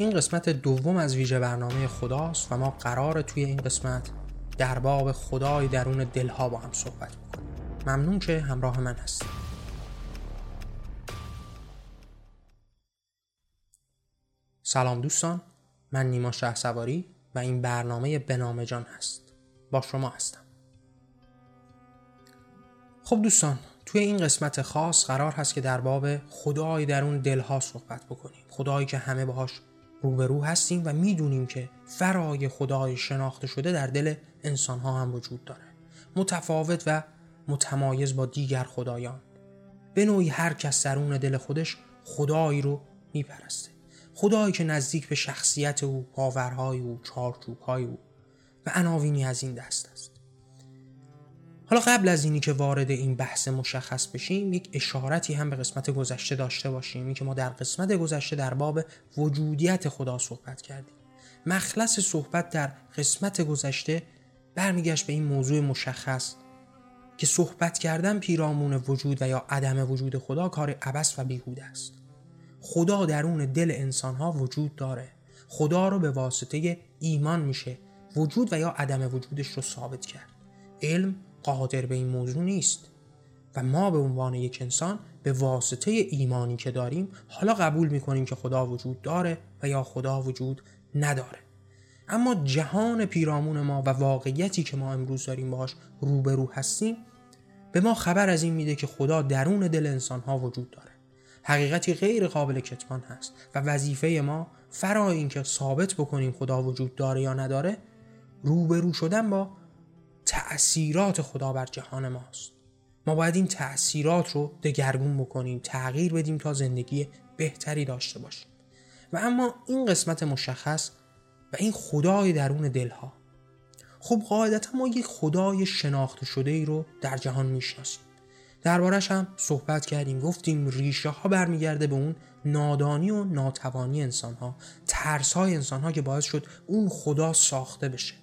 این قسمت دوم از ویژه برنامه خداست و ما قرار توی این قسمت در باب خدای درون دلها با هم صحبت بکنیم. ممنون که همراه من هستید. سلام دوستان من نیما شه سواری و این برنامه بنامه جان هست. با شما هستم. خب دوستان توی این قسمت خاص قرار هست که در باب خدای درون دلها صحبت بکنیم. خدایی که همه باهاش روبرو هستیم و می‌دونیم که فرای خدای شناخته شده در دل انسان ها هم وجود داره. متفاوت و متمایز با دیگر خدایان. به نوعی هر کس درون دل خودش خدایی رو میپرسته. خدایی که نزدیک به شخصیت او باورهای او چارچوبهای او و عناوینی از این دست است. حالا قبل از اینی که وارد این بحث مشخص بشیم یک اشارتی هم به قسمت گذشته داشته باشیم. این که ما در قسمت گذشته در باب وجودیت خدا صحبت کردیم. مخلص صحبت در قسمت گذشته برمیگشت به این موضوع مشخص که صحبت کردن پیرامون وجود و یا عدم وجود خدا کار عبس و بیهوده است. خدا درون دل انسان ها وجود داره. خدا رو به واسطه ایمان میشه وجود و یا عدم وجودش رو ثابت کرد. علم قادر به این موضوع نیست. و ما به عنوان یک انسان به واسطه ایمانی که داریم حالا قبول می‌کنیم که خدا وجود داره و یا خدا وجود نداره. اما جهان پیرامون ما و واقعیتی که ما امروز داریم باهاش روبرو هستیم به ما خبر از این میده که خدا درون دل انسان ها وجود داره. حقیقتی غیر قابل کتمان هست و وظیفه ما فرا اینکه ثابت بکنیم خدا وجود داره یا نداره روبرو شدن با تأثیرات خدا بر جهان ماست. ما باید این تأثیرات رو دگرگون بکنیم تغییر بدیم تا زندگی بهتری داشته باشیم. و اما این قسمت مشخص و این خدای درون دلها. خب قاعدتا ما یک خدای شناخته شده ای رو در جهان می‌شناسیم. دربارش هم صحبت کردیم گفتیم ریشه ها برمیگرده به اون نادانی و ناتوانی انسان ها ترس های انسان ها که باعث شد اون خدا ساخته بشه.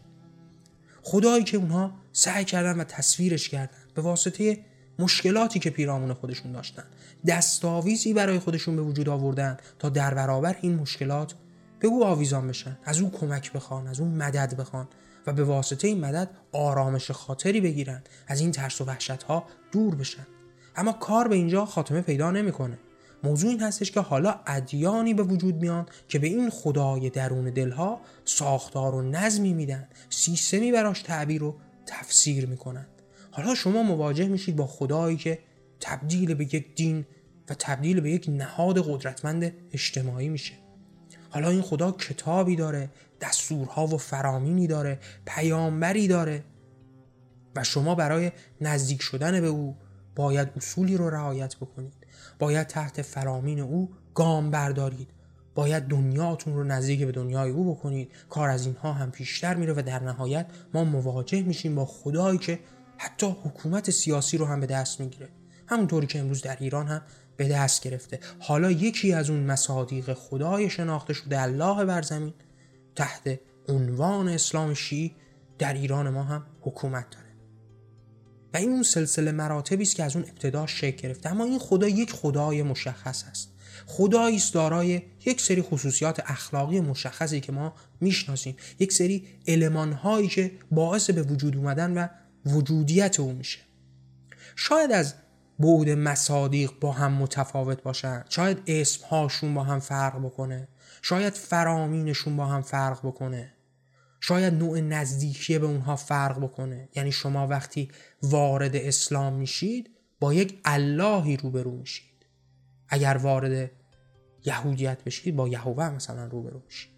خدایی که اونها سعی کردن و تصویرش کردن به واسطه مشکلاتی که پیرامون خودشون داشتن دستاویزی برای خودشون به وجود آوردن تا در برابر این مشکلات به او آویزان بشن از او کمک بخوان از او مدد بخوان و به واسطه این مدد آرامش خاطری بگیرن از این ترس و وحشت ها دور بشن. اما کار به اینجا خاتمه پیدا نمی‌کنه. موضوع این هستش که حالا ادیانی به وجود میان که به این خدای درون دلها ساختار و نظمی میدن سیستمی براش تعبیر و تفسیر می‌کنن. حالا شما مواجه میشید با خدایی که تبدیل به یک دین و تبدیل به یک نهاد قدرتمند اجتماعی میشه. حالا این خدا کتابی داره دستورها و فرامینی داره پیامبری داره و شما برای نزدیک شدن به او باید اصولی رو رعایت بکنید. باید تحت فرامین او گام بردارید. باید دنیاتون رو نزدیک به دنیای او بکنید. کار از اینها هم پیشتر میره و در نهایت ما مواجه میشیم با خدایی که حتی حکومت سیاسی رو هم به دست می‌گیره. همونطوری که امروز در ایران هم به دست گرفته. حالا یکی از اون مصادیق خدای شناخته شده الله بر زمین تحت عنوان اسلام شیعی در ایران ما هم حکومت داره. و این اون سلسله مراتبی است که از اون ابتدا شکل گرفته. اما این خدا یک خدای مشخص است. خدایی است دارای یک سری خصوصیات اخلاقی مشخصی که ما می‌شناسیم. یک سری علمان هایی که باعث به وجود اومدن و وجودیت او میشه. شاید از بعد مصادیق با هم متفاوت باشن. شاید اسم هاشون با هم فرق بکنه. شاید فرامینشون با هم فرق بکنه. شاید نوع نزدیکی به اونها فرق بکنه. یعنی شما وقتی وارد اسلام میشید با یک اللهی روبرو میشید. اگر وارد یهودیت بشید با یهوه مثلا روبرو میشید.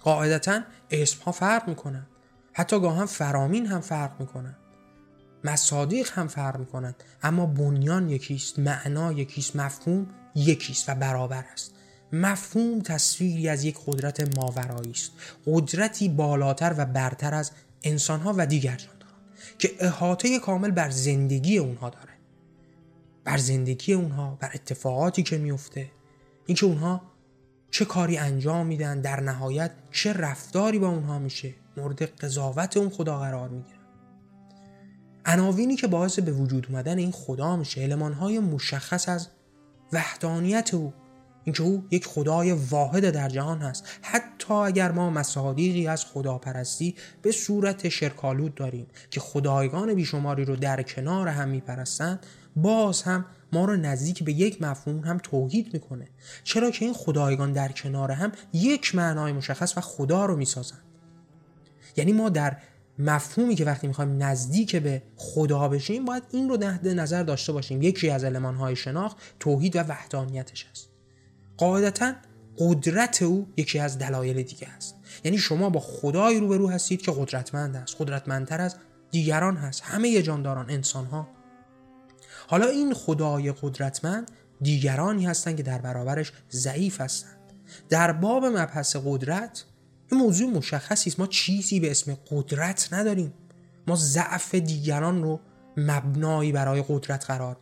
قاعدتا اسم ها فرق می‌کنن. حتی گاه هم فرامین هم فرق می‌کنن. مصادیق هم فرق می‌کنن. اما بنیان یکیست معنا یکیست مفهوم یکیست و برابر است. مفهوم تصویری از یک قدرت ماورایی است. قدرتی بالاتر و برتر از انسانها و دیگر جانداران که احاطه کامل بر زندگی اونها داره. بر زندگی اونها بر اتفاقاتی که میفته اینکه اونها چه کاری انجام میدن در نهایت چه رفتاری با اونها میشه مورد قضاوت اون خدا قرار می‌گیره. عناوینی که باعث به وجود اومدن این خدا میشه علمانهای مشخص از وحدانیت او اینکه او یک خدای واحد در جهان هست. حتی اگر ما مصادیقی از خداپرستی به صورت شرکالود داریم که خدایگان بیشماری رو در کنار هم میپرستند باز هم ما رو نزدیک به یک مفهوم هم توحید می‌کنه. چرا که این خدایگان در کنار هم یک معنای مشخص و خدا رو می‌سازند. یعنی ما در مفهومی که وقتی می‌خوایم نزدیک به خدا بشیم باید این رو ده نظر داشته باشیم. یکی از های شناخت توحید و وحدانیتش است. قاعدتا قدرت او یکی از دلایل دیگه است. یعنی شما با خدای روبرو هستید که قدرتمند است قدرتمندتر از دیگران هست. همه جانداران انسان ها حالا این خدای قدرتمند دیگرانی هستند که در برابرش ضعیف هستند. در باب مبحث قدرت این موضوع مشخصی است. ما چیزی به اسم قدرت نداریم. ما ضعف دیگران رو مبنایی برای قدرت قرار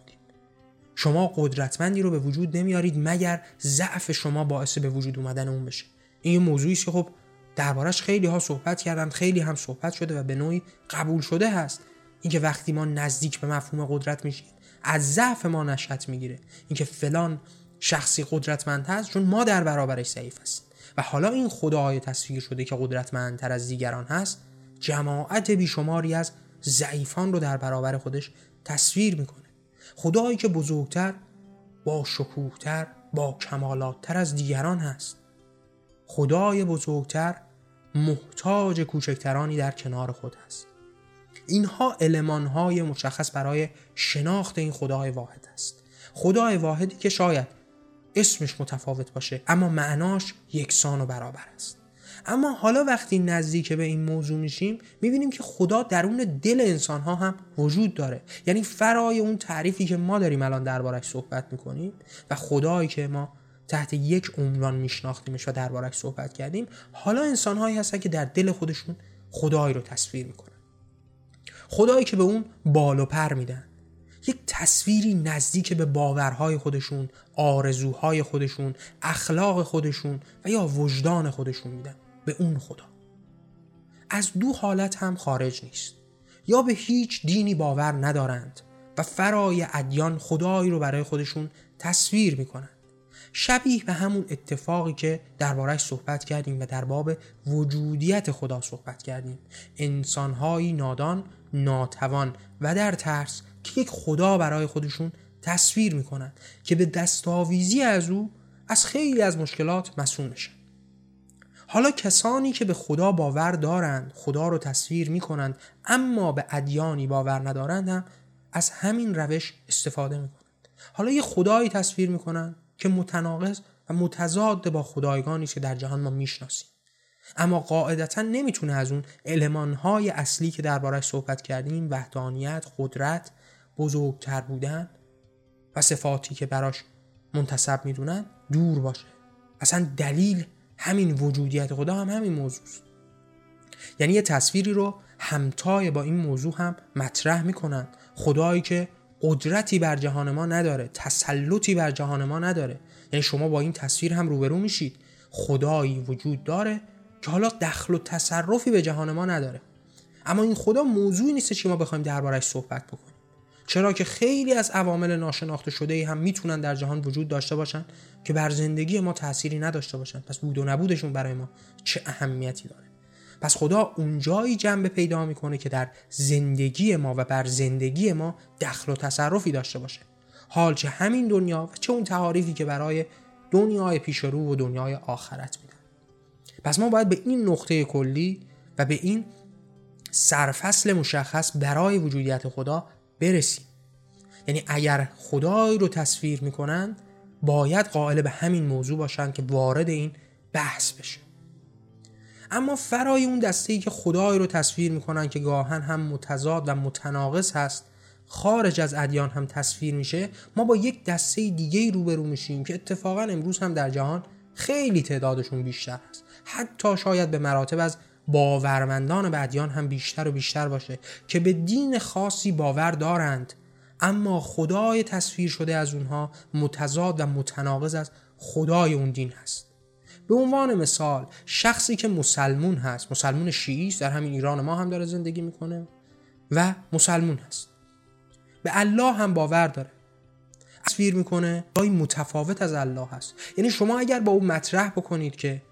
شما قدرتمندی رو به وجود نمیارید مگر ضعف شما باعث به وجود اومدن اون بشه. این موضوعی است که خب دربارش خیلی ها صحبت کردن خیلی هم صحبت شده و به نوعی قبول شده هست. اینکه وقتی ما نزدیک به مفهوم قدرت میشیم از ضعف ما نشأت می‌گیره. اینکه فلان شخصی قدرتمند هست چون ما در برابرش ضعیف هستیم. و حالا این خدای تصویر شده که قدرتمندتر از دیگران هست جماعت بیشماری از ضعیفان رو در برابر خودش تصویر می‌کنه. خدایی که بزرگتر با شکوهتر با کمالاتتر از دیگران هست. خدای بزرگتر محتاج کوچکترانی در کنار خود است اینها المانهای مشخص برای شناخت این خدای واحد است. خدای واحدی که شاید اسمش متفاوت باشه اما معناش یکسان و برابر است. اما حالا وقتی نزدیک به این موضوع میشیم می‌بینیم که خدا درون دل انسان ها هم وجود داره. یعنی فرای اون تعریفی که ما داریم الان دربارش صحبت می‌کنیم و خدایی که ما تحت یک عنوان میشناختیمش و دربارش صحبت کردیم حالا انسان هایی هستن که در دل خودشون خدایی رو تصویر می‌کنن. خدایی که به اون بال و پر میدن. یک تصویری نزدیک به باورهای خودشون آرزوهای خودشون اخلاق خودشون و یا وجدان خودشون میدن. به اون خدا. از دو حالت هم خارج نیست. یا به هیچ دینی باور ندارند و فرای ادیان خدایی رو برای خودشون تصویر می‌کنند. شبیه به همون اتفاقی که دربارش صحبت کردیم و در باب وجودیت خدا صحبت کردیم. انسانهایی نادان ناتوان و در ترس که یک خدا برای خودشون تصویر می‌کنن که به دستاویزی از او از خیلی از مشکلات مسئول میشن. حالا کسانی که به خدا باور دارند خدا رو تصویر می‌کنند اما به ادیانی باور ندارند هم از همین روش استفاده می‌کنند. حالا یه خدایی تصویر می‌کنند که متناقض و متضاد با خدایگانی که در جهان ما می‌شناسیم. اما قاعدتا نمی‌تونه از اون المانهای اصلی که دربارش صحبت کردیم وحدانیت قدرت بزرگتر بودن و صفاتی که براش منتصب می‌دونن دور باشه. اصلا دلیل همین وجودیت خدا هم همین موضوع یعنی یه تصویری رو همتای با این موضوع هم مطرح می‌کنن خدایی که قدرتی بر جهان ما نداره تسلطی بر جهان ما نداره. یعنی شما با این تصویر هم روبرو میشید. خدایی وجود داره که حالا دخل و تصرفی به جهان ما نداره. اما این خدا موضوعی نیست که ما بخوایم دربارش صحبت بکنیم. چرا که خیلی از عوامل ناشناخته شده ای هم می‌تونن در جهان وجود داشته باشن که بر زندگی ما تأثیری نداشته باشن. پس بود و نبودشون برای ما چه اهمیتی داره؟ پس خدا اونجایی جنبه پیدا می‌کنه که در زندگی ما و بر زندگی ما دخل و تصرفی داشته باشه. حال چه همین دنیا و چه اون تعاریفی که برای دنیای پیش رو و دنیای آخرت میدن. پس ما باید به این نقطه کلی و به این سرفصل مشخص برای وجودیت خدا برسیم. یعنی اگر خدای رو تصویر می‌کنن باید قائل به همین موضوع باشن که وارد این بحث بشه. اما فرای اون دسته ای که خدای رو تصویر می‌کنن که گاهن هم متضاد و متناقض هست خارج از ادیان هم تصویر میشه ما با یک دسته دیگه روبرو میشیم که اتفاقا امروز هم در جهان خیلی تعدادشون بیشتر هست. حتی شاید به مراتب از باورمندان به ادیان هم بیشتر و بیشتر باشه که به دین خاصی باور دارند اما خدای تصویر شده از اونها متضاد و متناقض از خدای اون دین هست. به عنوان مثال شخصی که مسلمون هست مسلمون شیعی در همین ایران ما هم داره زندگی می‌کنه و مسلمون هست. به الله هم باور داره. تصویر می‌کنه خدای متفاوت از الله هست. یعنی شما اگر با او مطرح بکنید که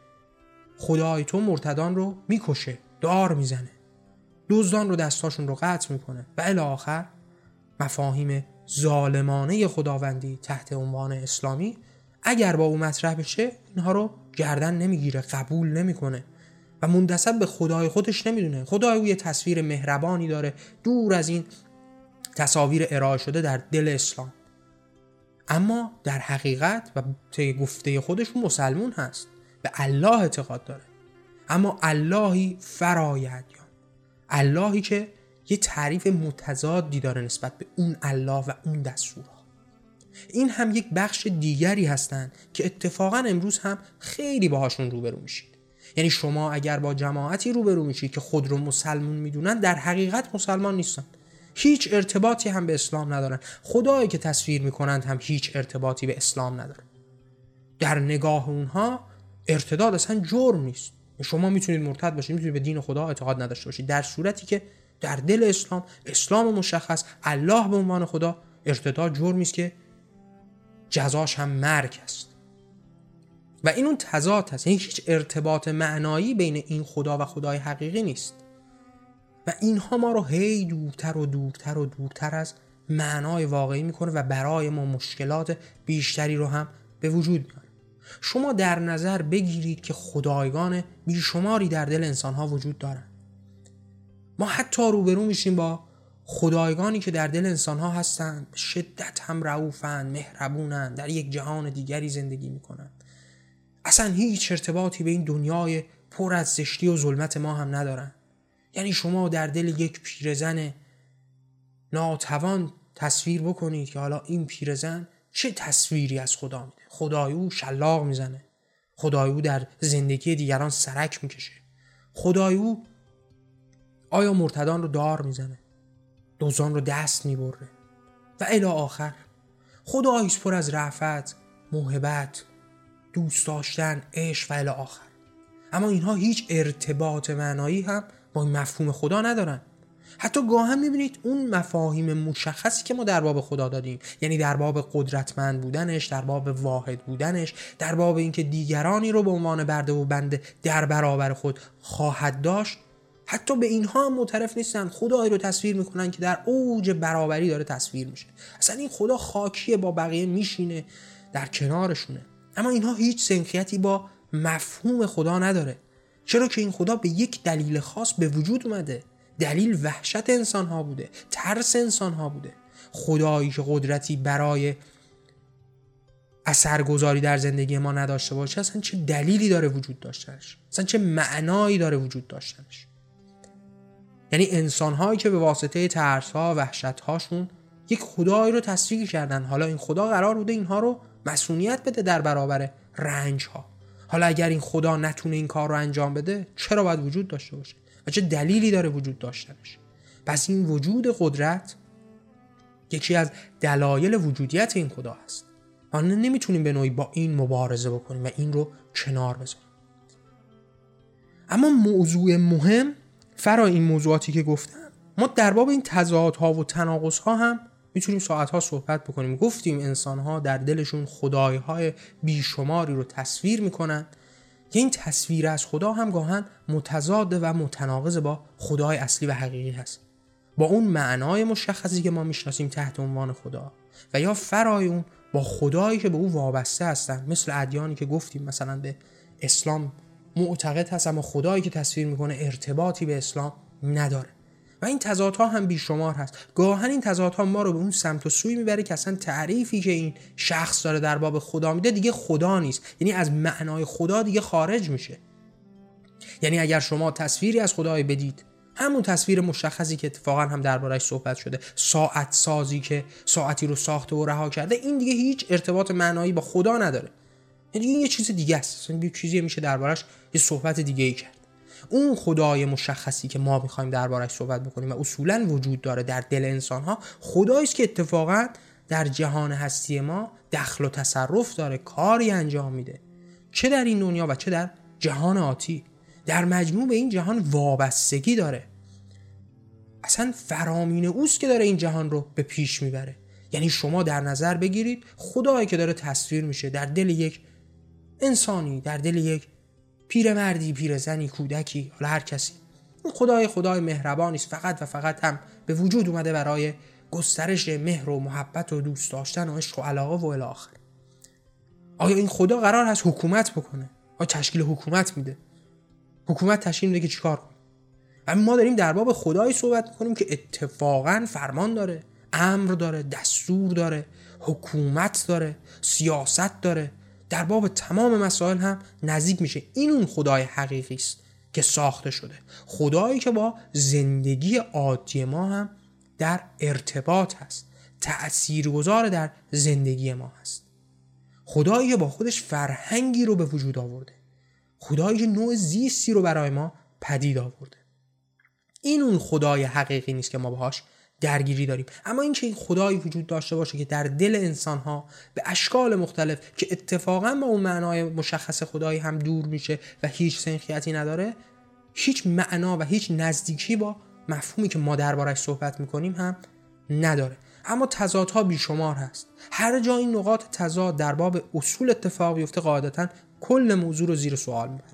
خدای تو مرتدان رو می‌کشه دار می‌زنه. دزدان رو دستاشون رو قطع می‌کنه. و الی آخر مفاهیم ظالمانه خداوندی تحت عنوان اسلامی اگر با او مطرح بشه اینها رو گردن نمی‌گیره قبول نمی‌کنه و منتصب به خدای خودش نمی‌دونه. خدای او یه تصویر مهربانی داره دور از این تصاویر ارائه شده در دل اسلام. اما در حقیقت و طی گفته خودش مسلمون هست به الله اعتقاد داره. اما اللهی فرایدیان اللهی که یه تعریف متضادی داره نسبت به اون الله و اون دستورها این هم یک بخش دیگری هستند که اتفاقا امروز هم خیلی باهاشون روبرو میشید. یعنی شما اگر با جماعتی روبرو میشید که خود رو مسلمون می‌دونن در حقیقت مسلمان نیستن. هیچ ارتباطی هم به اسلام ندارن. خدایی که تصویر می‌کنند هم هیچ ارتباطی به اسلام نداره در نگاه اونها ارتداد اصلا جرم نیست. شما می‌تونید مرتد باشید می‌تونید به دین خدا اعتقاد نداشته باشید. در صورتی که در دل اسلام اسلام مشخص الله به عنوان خدا ارتداد جرمی است که جزاش هم مرگ است. و این اون تضاد هست یعنی هیچ ارتباط معنایی بین این خدا و خدای حقیقی نیست. و اینها ما رو هی دورتر و دورتر و دورتر از معنای واقعی می‌کنه و برای ما مشکلات بیشتری رو هم به وجود میاره شما در نظر بگیرید که خدایگان بیشماری در دل انسانها وجود دارن ما حتی روبرو میشیم با خدایگانی که در دل انسانها هستند شدت هم رعوفن مهربونن در یک جهان دیگری زندگی می‌کنن. اصلا هیچ ارتباطی به این دنیای پر از زشتی و ظلمت ما هم ندارن. یعنی شما در دل یک پیرزن ناتوان تصویر بکنید که حالا این پیرزن چه تصویری از خدا میده؟ خدای او شلاق می‌زنه. خدای او در زندگی دیگران سرک می‌کشه. خدای او آیا مرتدان رو دار می‌زنه؟ دوزان رو دست می‌بره. و الی آخر خداییست پر از رعفت محبت دوست داشتن عشق و الی آخر. اما اینها هیچ ارتباط معنایی هم با این مفهوم خدا ندارن. حتی گاه هم می‌بینید اون مفاهیم مشخصی که ما در باب خدا دادیم. یعنی در باب قدرتمند بودنش در باب واحد بودنش در باب اینکه دیگرانی رو به عنوان برده و بنده در برابر خود خواهد داشت. حتی به اینها هم معترف نیستن. خدایی رو تصویر می‌کنن که در اوج برابری داره تصویر میشه. اصلا این خدا خاکیه با بقیه میشینه در کنارشونه. اما اینها هیچ سنخیتی با مفهوم خدا نداره. چرا که این خدا به یک دلیل خاص به وجود اومده. دلیل وحشت انسان ها بوده ترس انسان ها بوده. خدایی که قدرتی برای اثرگذاری در زندگی ما نداشته باشه اصلا چه دلیلی داره وجود داشتنش؟ اصلا چه معنایی داره وجود داشتنش؟ یعنی انسان هایی که به واسطه ترس ها وحشت هاشون یک خدایی رو تصویر کردن. حالا این خدا قرار بوده اینها رو مسئولیت بده در برابر رنج ها حالا اگر این خدا نتونه این کار رو انجام بده چرا باید وجود داشته باشه؟ و چه دلیلی داره وجود داشتنش؟ پس این وجود قدرت یکی از دلایل وجودیت این خدا هست. ما نمی‌تونیم به نوعی با این مبارزه بکنیم و این رو کنار بذاریم. اما موضوع مهم فرا این موضوعاتی که گفتم. ما در باب این تضادها و تناقضها هم می‌تونیم ساعتها صحبت بکنیم. گفتیم انسانها در دلشون خدایهای بیشماری رو تصویر می‌کنن. که این تصویر از خدا هم گاهن متضاد و متناقض با خدای اصلی و حقیقی هست. با اون معنای مشخصی که ما می‌شناسیم تحت عنوان خدا و یا فرای اون با خدایی که به او وابسته هستن مثل ادیانی که گفتیم مثلا به اسلام معتقد اما خدایی که تصویر می‌کنه ارتباطی به اسلام نداره. و این تضادها هم بیشمار هست. گاهن این تضادها ما رو به اون سمت و سوی می‌بره که اصلا تعریفی که این شخص داره در باب خدا میده دیگه خدا نیست. یعنی از معنای خدا دیگه خارج میشه. یعنی اگر شما تصویری از خدای بدید همون تصویر مشخصی که اتفاقا هم دربارهش صحبت شده ساعت سازی که ساعتی رو ساخته و رها کرده این دیگه هیچ ارتباط معنایی با خدا نداره. یعنی این یه چیز دیگه است. یه چیزی میشه دربارش یه صحبت دیگه ای کرد. اون خدای مشخصی که ما می‌خوایم دربارش صحبت بکنیم و اصولا وجود داره در دل انسان ها خدایی که اتفاقا در جهان هستی ما دخل و تصرف داره کاری انجام میده. چه در این دنیا و چه در جهان آتی. در مجموع به این جهان وابستگی داره. اصلا فرامین اوست که داره این جهان رو به پیش می‌بره. یعنی شما در نظر بگیرید خدایی که داره تصویر میشه در دل یک انسانی در دل یک پیرمردی پیرزنی کودکی حالا هر کسی. این خدای خدای مهربانی است. فقط و فقط هم به وجود اومده برای گسترش مهر و محبت و دوست داشتن و عشق و علاقه و الی آیا این خدا قرار هست حکومت بکنه؟ آیا تشکیل حکومت میده؟ حکومت تشکیل میده که چیکار کنه؟ و ما داریم در باب خدایی صحبت می‌کنیم که اتفاقا فرمان داره امر داره دستور داره حکومت داره سیاست داره. در باب تمام مسائل هم نزدیک میشه. این اون خدای حقیقی است که ساخته شده. خدایی که با زندگی عادی ما هم در ارتباط هست. تأثیرگذار در زندگی ما هست. خدایی که با خودش فرهنگی رو به وجود آورده. خدایی که نوع زیستی رو برای ما پدید آورده. این اون خدای حقیقی نیست که ما باهاش درگیری داریم. اما اینکه این خدایی وجود داشته باشه که در دل انسان ها به اشکال مختلف که اتفاقا با اون معنای مشخص خدایی هم دور میشه و هیچ سنخیتی نداره هیچ معنا و هیچ نزدیکی با مفهومی که ما دربارش صحبت می‌کنیم هم نداره. اما تضادها بیشمار هست. هر جا این نقاط تضاد در باب اصول اتفاق بیفته قاعدتا کل موضوع رو زیر سوال می‌بره.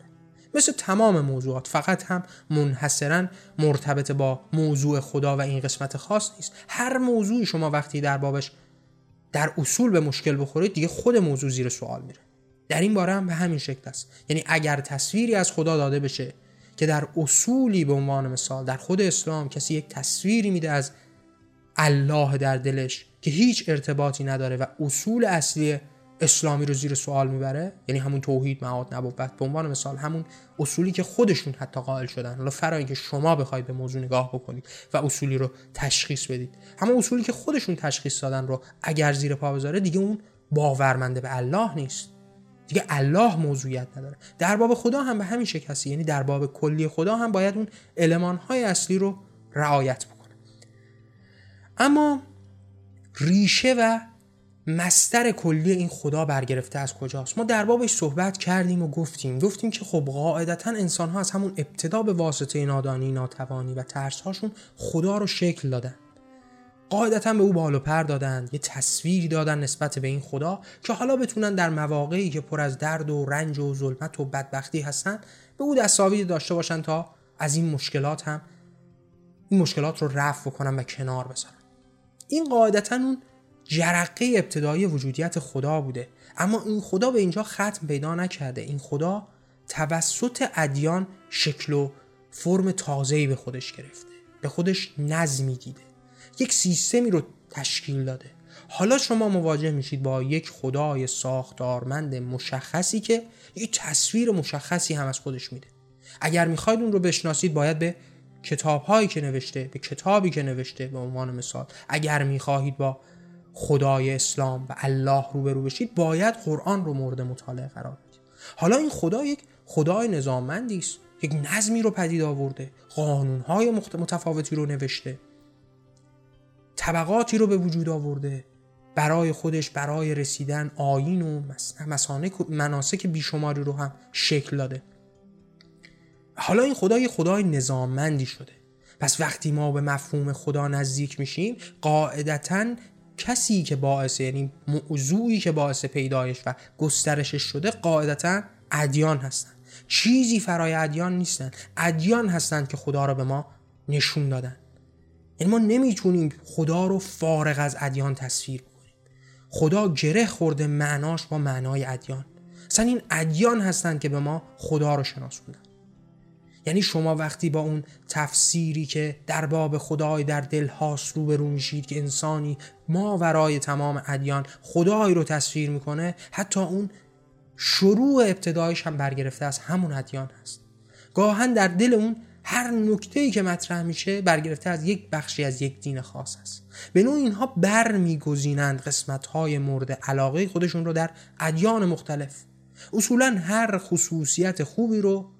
مثل تمام موضوعات فقط هم منحصرا مرتبط با موضوع خدا و این قسمت خاص نیست. هر موضوعی شما وقتی در بابش در اصول به مشکل بخورید دیگه خود موضوع زیر سوال میره. در این باره هم به همین شکل است. یعنی اگر تصویری از خدا داده بشه که در اصولی به عنوان مثال در خود اسلام کسی یک تصویری میده از الله در دلش که هیچ ارتباطی نداره و اصول اصلی اسلامی رو زیر سوال می‌بره یعنی همون توحید معاد نبوت به عنوان مثال همون اصولی که خودشون حتی قائل شدن. حالا فرا که شما بخواید به موضوع نگاه بکنید و اصولی رو تشخیص بدید. همون اصولی که خودشون تشخیص دادن رو اگر زیر پا بذاره دیگه اون باورمنده به الله نیست. دیگه الله موضوعیت نداره. در باب خدا هم به همین شکل هست یعنی در باب کلی خدا هم باید اون المان های اصلی رو رعایت بکنه. اما ریشه و مستر کلی این خدا برگرفته از کجاست؟ ما در بابش صحبت کردیم و گفتیم. گفتیم که خب قاعدتا انسان ها از همون ابتدا به واسطه نادانی ناتوانی و ترس هاشون خدا رو شکل دادن. قاعدتا به او بالو پر دادن یه تصویری دادن نسبت به این خدا که حالا بتونن در مواقعی که پر از درد و رنج و ظلمت و بدبختی هستن به او دستاویزی داشته باشن تا از این مشکلات هم این مشکلات رو رفع بکنن و کنار بذارن. این قاعدتا اون جرقه ابتدایی وجودیت خدا بوده. اما این خدا به اینجا ختم پیدا نکرده. این خدا توسط ادیان شکل و فرم تازه‌ای به خودش گرفته. به خودش نظمی دیده. یک سیستمی رو تشکیل داده. حالا شما مواجه میشید با یک خدای ساختارمند مشخصی که یک تصویر مشخصی هم از خودش میده. اگر می‌خواید اون رو بشناسید باید به کتاب هایی که نوشته به کتابی که نوشته به عنوان مثال. اگر می‌خواهید با خدای اسلام و الله روبرو بشید باید قرآن رو مورد مطالعه قرار بدید. حالا این خدا یک خدای نظاممندی است یک نظمی رو پدید آورده قانونهای متفاوتی رو نوشته طبقاتی رو به وجود آورده برای خودش برای رسیدن آین و مناسک بیشماری رو هم شکل داده. حالا این خدا یک خدای نظاممندی شده. پس وقتی ما به مفهوم خدا نزدیک میشیم قاعدتا کسی که باعث یعنی موضوعی که باعث پیدایش و گسترشش شده قاعدتا ادیان هستند چیزی فرای ادیان نیستن. ادیان هستند که خدا رو به ما نشون دادن. یعنی ما نمی‌تونیم خدا رو فارغ از ادیان تصویر کنیم. خدا گره خورده معناش با معنای ادیان. اصلا این ادیان هستند که به ما خدا رو شناسوندن. یعنی شما وقتی با اون تفسیری که در باب خدای در دل هاست رو برو میشید که انسانی ما ورای تمام ادیان خدایی رو تصویر می‌کنه حتی اون شروع ابتدایش هم برگرفته از همون ادیان هست. گاهن در دل اون هر نکته که مطرح میشه برگرفته از یک بخشی از یک دین خاص است به نوع اینها بر میگزینند قسمت های مورد علاقه خودشون رو در ادیان مختلف. اصولا هر خصوصیت خوبی رو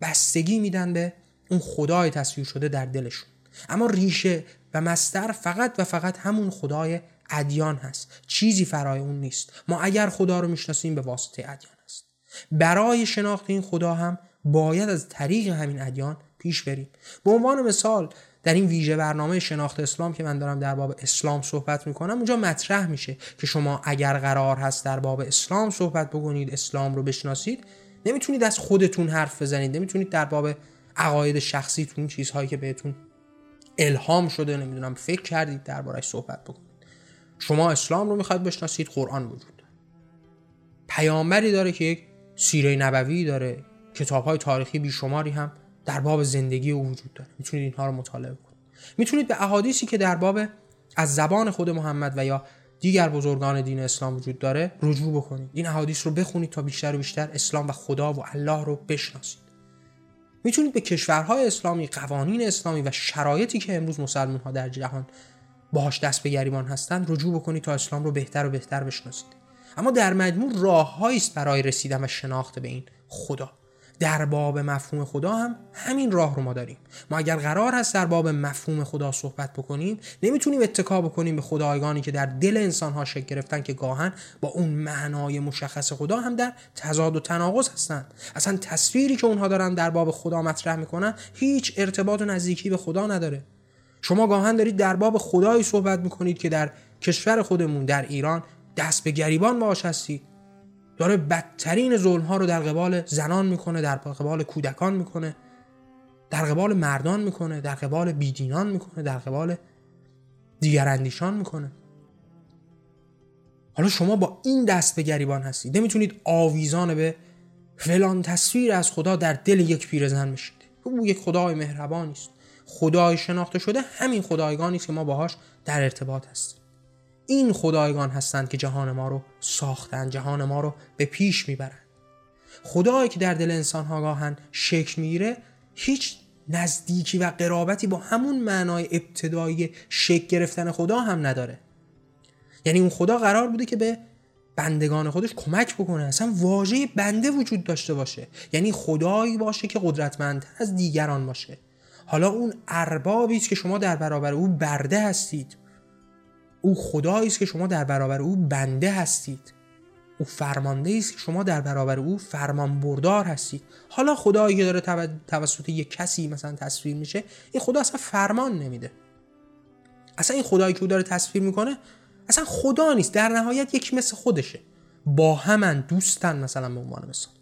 بستگی میدن به اون خدای تصویر شده در دلشون. اما ریشه و مستر فقط و فقط همون خدای ادیان هست. چیزی فرای اون نیست. ما اگر خدا رو می‌شناسیم به واسطه ادیان است برای شناخت این خدا هم باید از طریق همین ادیان پیش بریم. به عنوان مثال در این ویژه برنامه شناخت اسلام که من دارم در باب اسلام صحبت می‌کنم اونجا مطرح میشه که شما اگر قرار هست در باب اسلام صحبت بکنید اسلام رو بشناسید. نمی‌تونید از خودتون حرف بزنید نمی‌تونید در باب عقاید شخصیتون چیزهایی که بهتون الهام شده نمی‌دونم فکر کردید دربارش صحبت بکنید. شما اسلام رو می‌خواید بشناسید قرآن وجود داره. پیامبری داره که یک سیره نبوی داره کتاب های تاریخی بیشماری هم در باب زندگی او وجود داره. می‌تونید اینها رو مطالعه کنید می‌تونید به احادیثی که در باب از زبان خود محمد و یا دیگر بزرگان دین اسلام وجود داره رجوع بکنید. این احادیث رو بخونید تا بیشتر و بیشتر اسلام و خدا و الله رو بشناسید. می‌تونید به کشورهای اسلامی قوانین اسلامی و شرایطی که امروز مسلمان ها در جهان باهاش دست به گریبان هستند رجوع بکنید تا اسلام رو بهتر و بهتر بشناسید. اما در مجموع راههایی است برای رسیدن و شناخت به این خدا. در باب مفهوم خدا هم همین راه رو ما داریم. ما اگر قرار هست در باب مفهوم خدا صحبت بکنیم نمی‌تونیم اتکا بکنیم به خدایگانی که در دل انسان ها شکل گرفتن که گاهن با اون معنای مشخص خدا هم در تضاد و تناقض هستند اصلا تصویری که اونها دارن در باب خدا مطرح می‌کنن هیچ ارتباط و نزدیکی به خدا نداره. شما گاهن دارید در باب خدایی صحبت می‌کنید که در کشور خودمون در ایران دست به گریبان باش هستید. داره بدترین ظلم ها رو در قبال زنان می‌کنه در قبال کودکان می‌کنه در قبال مردان می‌کنه در قبال بیدینان می‌کنه در قبال دیگر اندیشان می‌کنه. حالا شما با این دست به گریبان هستید. نمی‌تونید آویزان به فلان تصویر از خدا در دل یک پیرزن میشید او یک خدای مهربانی است. خدای شناخته شده همین خدایگانی است که ما باهاش در ارتباط هستیم. این خدایگان هستند که جهان ما رو ساختن جهان ما رو به پیش می‌برند خدایی که در دل انسان ها گاهن شکل می‌گیره هیچ نزدیکی و قرابتی با همون معنای ابتدایی شکل گرفتن خدا هم نداره. یعنی اون خدا قرار بوده که به بندگان خودش کمک بکنه. اصلا واژه بنده وجود داشته باشه. یعنی خدایی باشه که قدرتمند از دیگران باشه. حالا اون اربابی است که شما در برابر او برده هستید. او خدایی است که شما در برابر او بنده هستید. او فرمانده است که شما در برابر او فرمان بردار هستید. حالا خدایی که داره توسط یک کسی مثلا تصویر میشه این خدا اصلا فرمان نمیده. اصلا این خدایی که او داره تصویر می‌کنه اصلا خدا نیست. در نهایت یک مثل خودشه. با همن دوستن مثلا به عنوان مثال.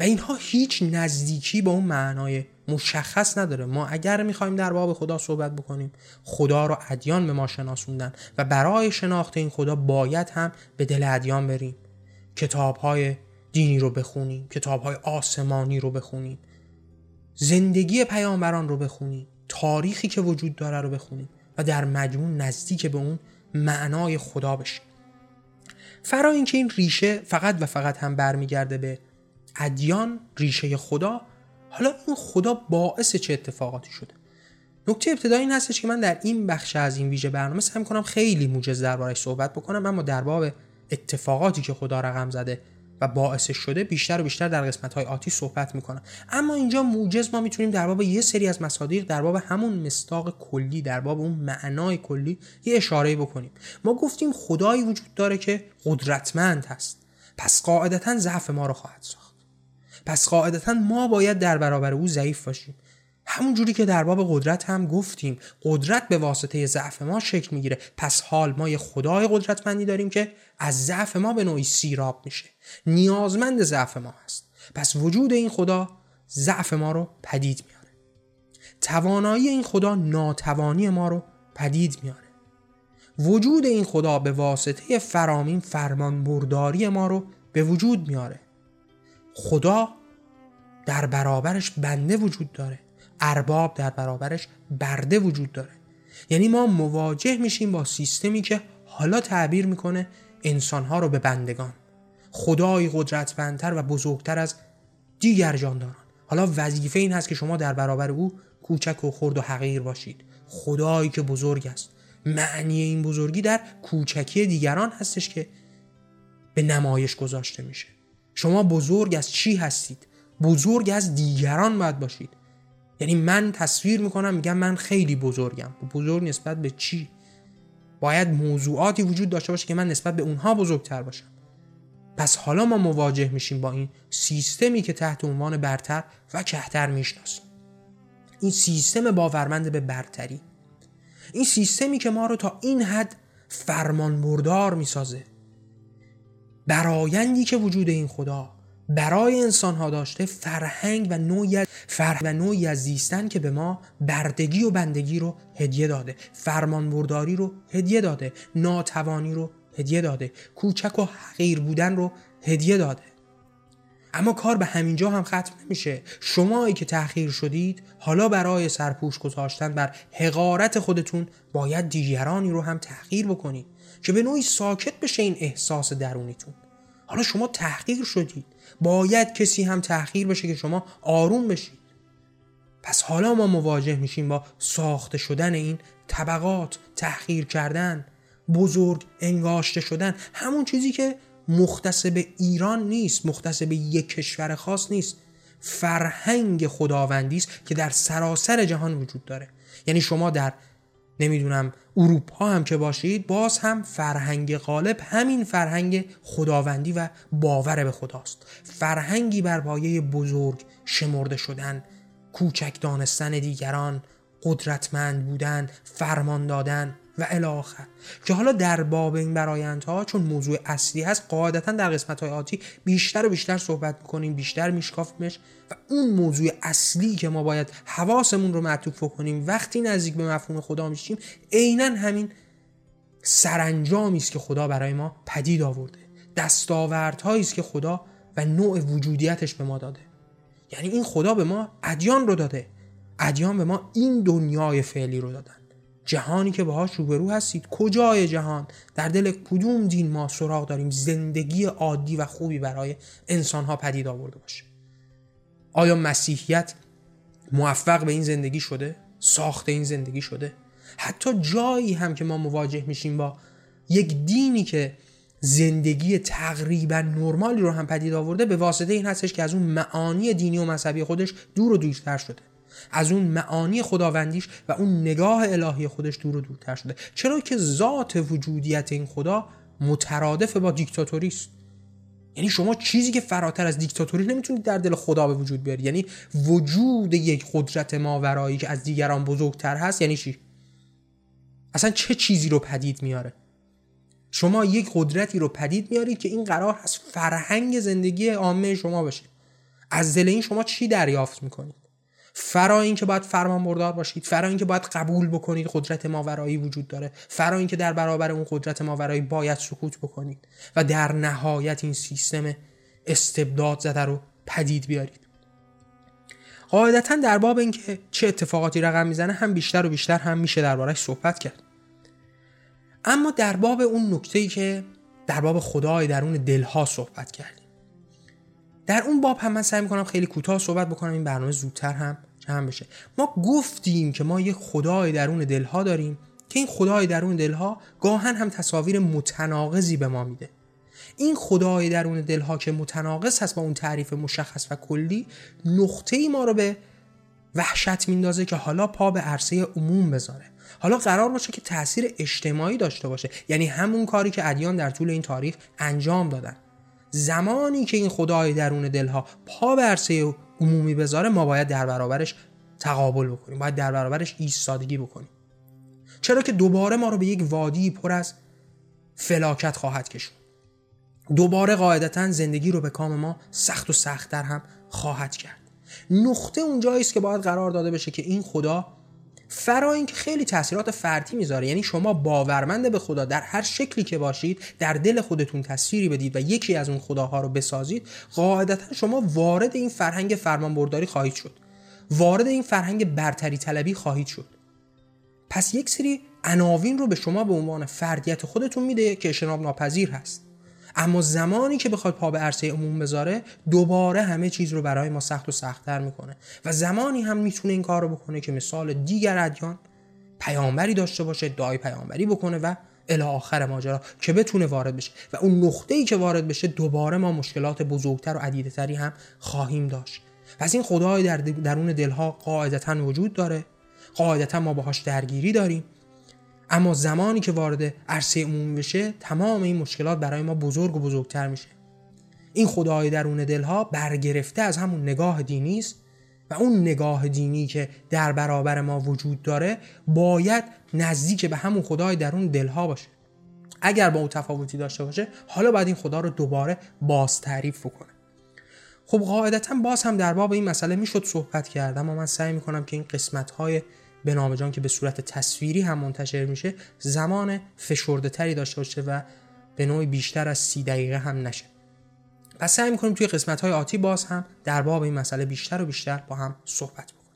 و اینها هیچ نزدیکی با اون معنای مشخص نداره. ما اگر می‌خوایم در باب خدا صحبت بکنیم خدا رو ادیان به ما شناسوندن و برای شناخت این خدا باید هم به دل ادیان بریم. کتاب های دینی رو بخونیم کتاب های آسمانی رو بخونیم زندگی پیامبران رو بخونیم تاریخی که وجود داره رو بخونیم و در مجموع نزدیک به اون معنای خدا بشیم. فرا اینکه این ریشه فقط و فقط هم برمیگرده به ادیان ریشه خدا حالا این خدا باعث چه اتفاقاتی شده؟ نکته ابتدایی این هستش که من در این بخش از این ویژه برنامه سعی کنم خیلی موجز دربارش صحبت بکنم اما در باب اتفاقاتی که خدا رقم زده و باعث شده بیشتر و بیشتر در قسمت های آتی صحبت می‌کنم. اما اینجا موجز ما می‌تونیم در باب یه سری از مصادیق در باب همون مستاق کلی در باب اون معنای کلی یه اشاره بکنیم. ما گفتیم خدایی وجود داره که قدرتمند هست. پس قاعدتا ضعف ما رو خواهد ساخت. پس قاعدتا ما باید در برابر او ضعیف باشیم. همون جوری که در باب قدرت هم گفتیم. قدرت به واسطه ضعف ما شکل می‌گیره. پس حال ما یه خدای قدرتمندی داریم که از ضعف ما به نوعی سیراب میشه. نیازمند ضعف ما هست. پس وجود این خدا ضعف ما رو پدید میاره توانایی این خدا ناتوانی ما رو پدید میاره وجود این خدا به واسطه فرامین فرمان برداری ما رو به وجود میاره خدا در برابرش بنده وجود داره. ارباب در برابرش برده وجود داره. یعنی ما مواجه میشیم با سیستمی که حالا تعبیر می‌کنه انسانها رو به بندگان. خدای قدرتمندتر و بزرگتر از دیگر جانداران. حالا وظیفه این هست که شما در برابر او کوچک و خرد و حقیر باشید. خدایی که بزرگ است. معنی این بزرگی در کوچکی دیگران هستش که به نمایش گذاشته میشه. شما بزرگ از چی هستید؟ بزرگ از دیگران باید باشید. یعنی من تصویر می‌کنم میگم من خیلی بزرگم. بزرگ نسبت به چی؟ باید موضوعاتی وجود داشته باشه که من نسبت به اونها بزرگتر باشم. پس حالا ما مواجه میشیم با این سیستمی که تحت عنوان برتر و کهتر می‌شناسیم. این سیستم باورمند به برتری. این سیستمی که ما رو تا این حد فرمان بردار می‌سازه. برایندی که وجود این خدا برای انسان ها داشته فرهنگ و نوعی فرهنگ و نوعی از زیستن که به ما بردگی و بندگی رو هدیه داده. فرمان برداری رو هدیه داده. ناتوانی رو هدیه داده. کوچک و حقیر بودن رو هدیه داده. اما کار به همینجا هم ختم نمیشه. شمایی که تأخیر شدید حالا برای سرپوش گذاشتن بر حقارت خودتون باید دیگرانی رو هم تحقیر بکنید که به نوعی ساکت بشه این احساس درونیتون. حالا شما تحقیر شدید. باید کسی هم تحقیر بشه که شما آروم بشید پس حالا ما مواجه میشیم با ساخته شدن این طبقات تحقیر کردن بزرگ انگاشته شدن همون چیزی که مختص به ایران نیست مختص به یک کشور خاص نیست. فرهنگ خداوندی است که در سراسر جهان وجود داره. یعنی شما در نمی‌دونم اروپا هم که باشید باز هم فرهنگ غالب همین فرهنگ خداوندی و باور به خداست. فرهنگی بر پایه بزرگ شمرده شدن کوچک دانستن دیگران قدرتمند بودن فرمان دادن. و الاخر که حالا در باب این برایندها چون موضوع اصلی هست قاعدتا در قسمت های آتی بیشتر و بیشتر صحبت می‌کنیم بیشتر میشکافیمش و اون موضوع اصلی که ما باید حواسمون رو معطوف کنیم وقتی نزدیک به مفهوم خدا میشیم عینا همین سرانجامی است که خدا برای ما پدید آورده. دستاوردهایی است که خدا و نوع وجودیتش به ما داده. یعنی این خدا به ما ادیان رو داده. ادیان به ما این دنیای فعلی رو دادن. جهانی که باهاش روبرو هستید. کجای جهان؟ در دل کدوم دین ما سراغ داریم زندگی عادی و خوبی برای انسان ها پدید آورده باشه؟ آیا مسیحیت موفق به این زندگی شده؟ ساخت این زندگی شده؟ حتی جایی هم که ما مواجه میشیم با یک دینی که زندگی تقریبا نرمالی رو هم پدید آورده به واسطه این هستش که از اون معانی دینی و مذهبی خودش دور و دورتر شده. از اون معانی خداوندیش و اون نگاه الهی خودش دور و دورتر شده. چرا که ذات وجودیت این خدا مترادف با دیکتاتوری است؟ یعنی شما چیزی که فراتر از دیکتاتوری نمی‌تونید در دل خدا به وجود بیارید. یعنی وجود یک قدرت ماورایی که از دیگران بزرگتر هست یعنی چی؟ اصلا چه چیزی رو پدید میاره؟ شما یک قدرتی رو پدید میارید که این قرار هست فرهنگ زندگی عامه شما باشه. از دل این شما چی دریافت می‌کنید؟ فرا اینکه باید فرمان بردار باشید فرا اینکه باید قبول بکنید قدرت ماورایی وجود داره فرا اینکه در برابر اون قدرت ماورایی باید سکوت بکنید و در نهایت این سیستم استبداد زده رو پدید بیارید. قاعدتا در باب اینکه چه اتفاقاتی رقم می‌زنه هم بیشتر و بیشتر هم میشه دربارش صحبت کرد. اما در باب اون نکته ای که در باب خدای درون دلها صحبت کردیم. در اون باب هم من سعی می‌کنم خیلی کوتاه صحبت بکنم این برنامه زودتر هم جمع بشه. ما گفتیم که ما یک خدای درون دلها داریم که این خدای درون دلها گاهن هم تصاویر متناقضی به ما میده. این خدای درون دلها که متناقض هست با اون تعریف مشخص و کلی نقطه ای ما رو به وحشت میندازه که حالا پا به عرصه عموم بذاره. حالا قرار باشه که تاثیر اجتماعی داشته باشه. یعنی همون کاری که ادیان در طول این تاریخ انجام دادن. زمانی که این خدای درون دلها پا به عرصه عمومی بذاره ما باید در برابرش تقابل بکنیم باید در برابرش ایستادگی بکنیم. چرا که دوباره ما رو به یک وادی پر از فلاکت خواهد کشون. دوباره قاعدتا زندگی رو به کام ما سخت و سختتر هم خواهد کرد. نقطه اونجایی است که باید قرار داده بشه که این خدا فرا اینکه خیلی تاثیرات فردی می‌ذاره. یعنی شما باورمند به خدا در هر شکلی که باشید در دل خودتون تصویری بدید و یکی از اون خداها رو بسازید قاعدتا شما وارد این فرهنگ فرمانبرداری خواهید شد. وارد این فرهنگ برتری طلبی خواهید شد. پس یک سری عناوین رو به شما به عنوان فردیت خودتون میده که اجتناب ناپذیر هست. اما زمانی که بخواد پا به عرصه عموم بذاره دوباره همه چیز رو برای ما سخت و سختتر می‌کنه. و زمانی هم می‌تونه این کار رو بکنه که مثال دیگر ادیان پیامبری داشته باشه دعای پیامبری بکنه و الی آخر ماجرا که بتونه وارد بشه. و اون نقطه ای که وارد بشه دوباره ما مشکلات بزرگتر و عدیدتری هم خواهیم داشت. پس این خدای در درون دلها قاعدتا وجود داره. قاعدتا ما باهاش درگیری داریم. اما زمانی که وارد عرصه عمومی بشه تمام این مشکلات برای ما بزرگ و بزرگتر میشه. این خدای درون دلها برگرفته از همون نگاه دینی است و اون نگاه دینی که در برابر ما وجود داره باید نزدیک به همون خدای در اون دلها باشه. اگر با او تفاوتی داشته باشه حالا باید این خدا رو دوباره باز تعریف بکنه. خب قاعدتا باز هم در باب این مسئله می‌شد صحبت کرد اما من سعی می‌کنم که این قسمت های به نام جان که به صورت تصویری هم منتشر میشه زمان فشرده تری داشته باشه و به نوعی بیشتر از سی دقیقه هم نشه. پس سعی می‌کنیم توی قسمت های آتی باز هم در باب این مسئله بیشتر و بیشتر با هم صحبت بکنیم.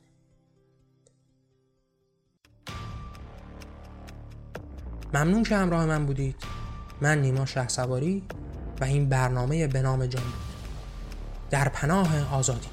ممنون که همراه من بودید. من نیما شه سواری و این برنامه به نام جان بود. در پناه آزادی.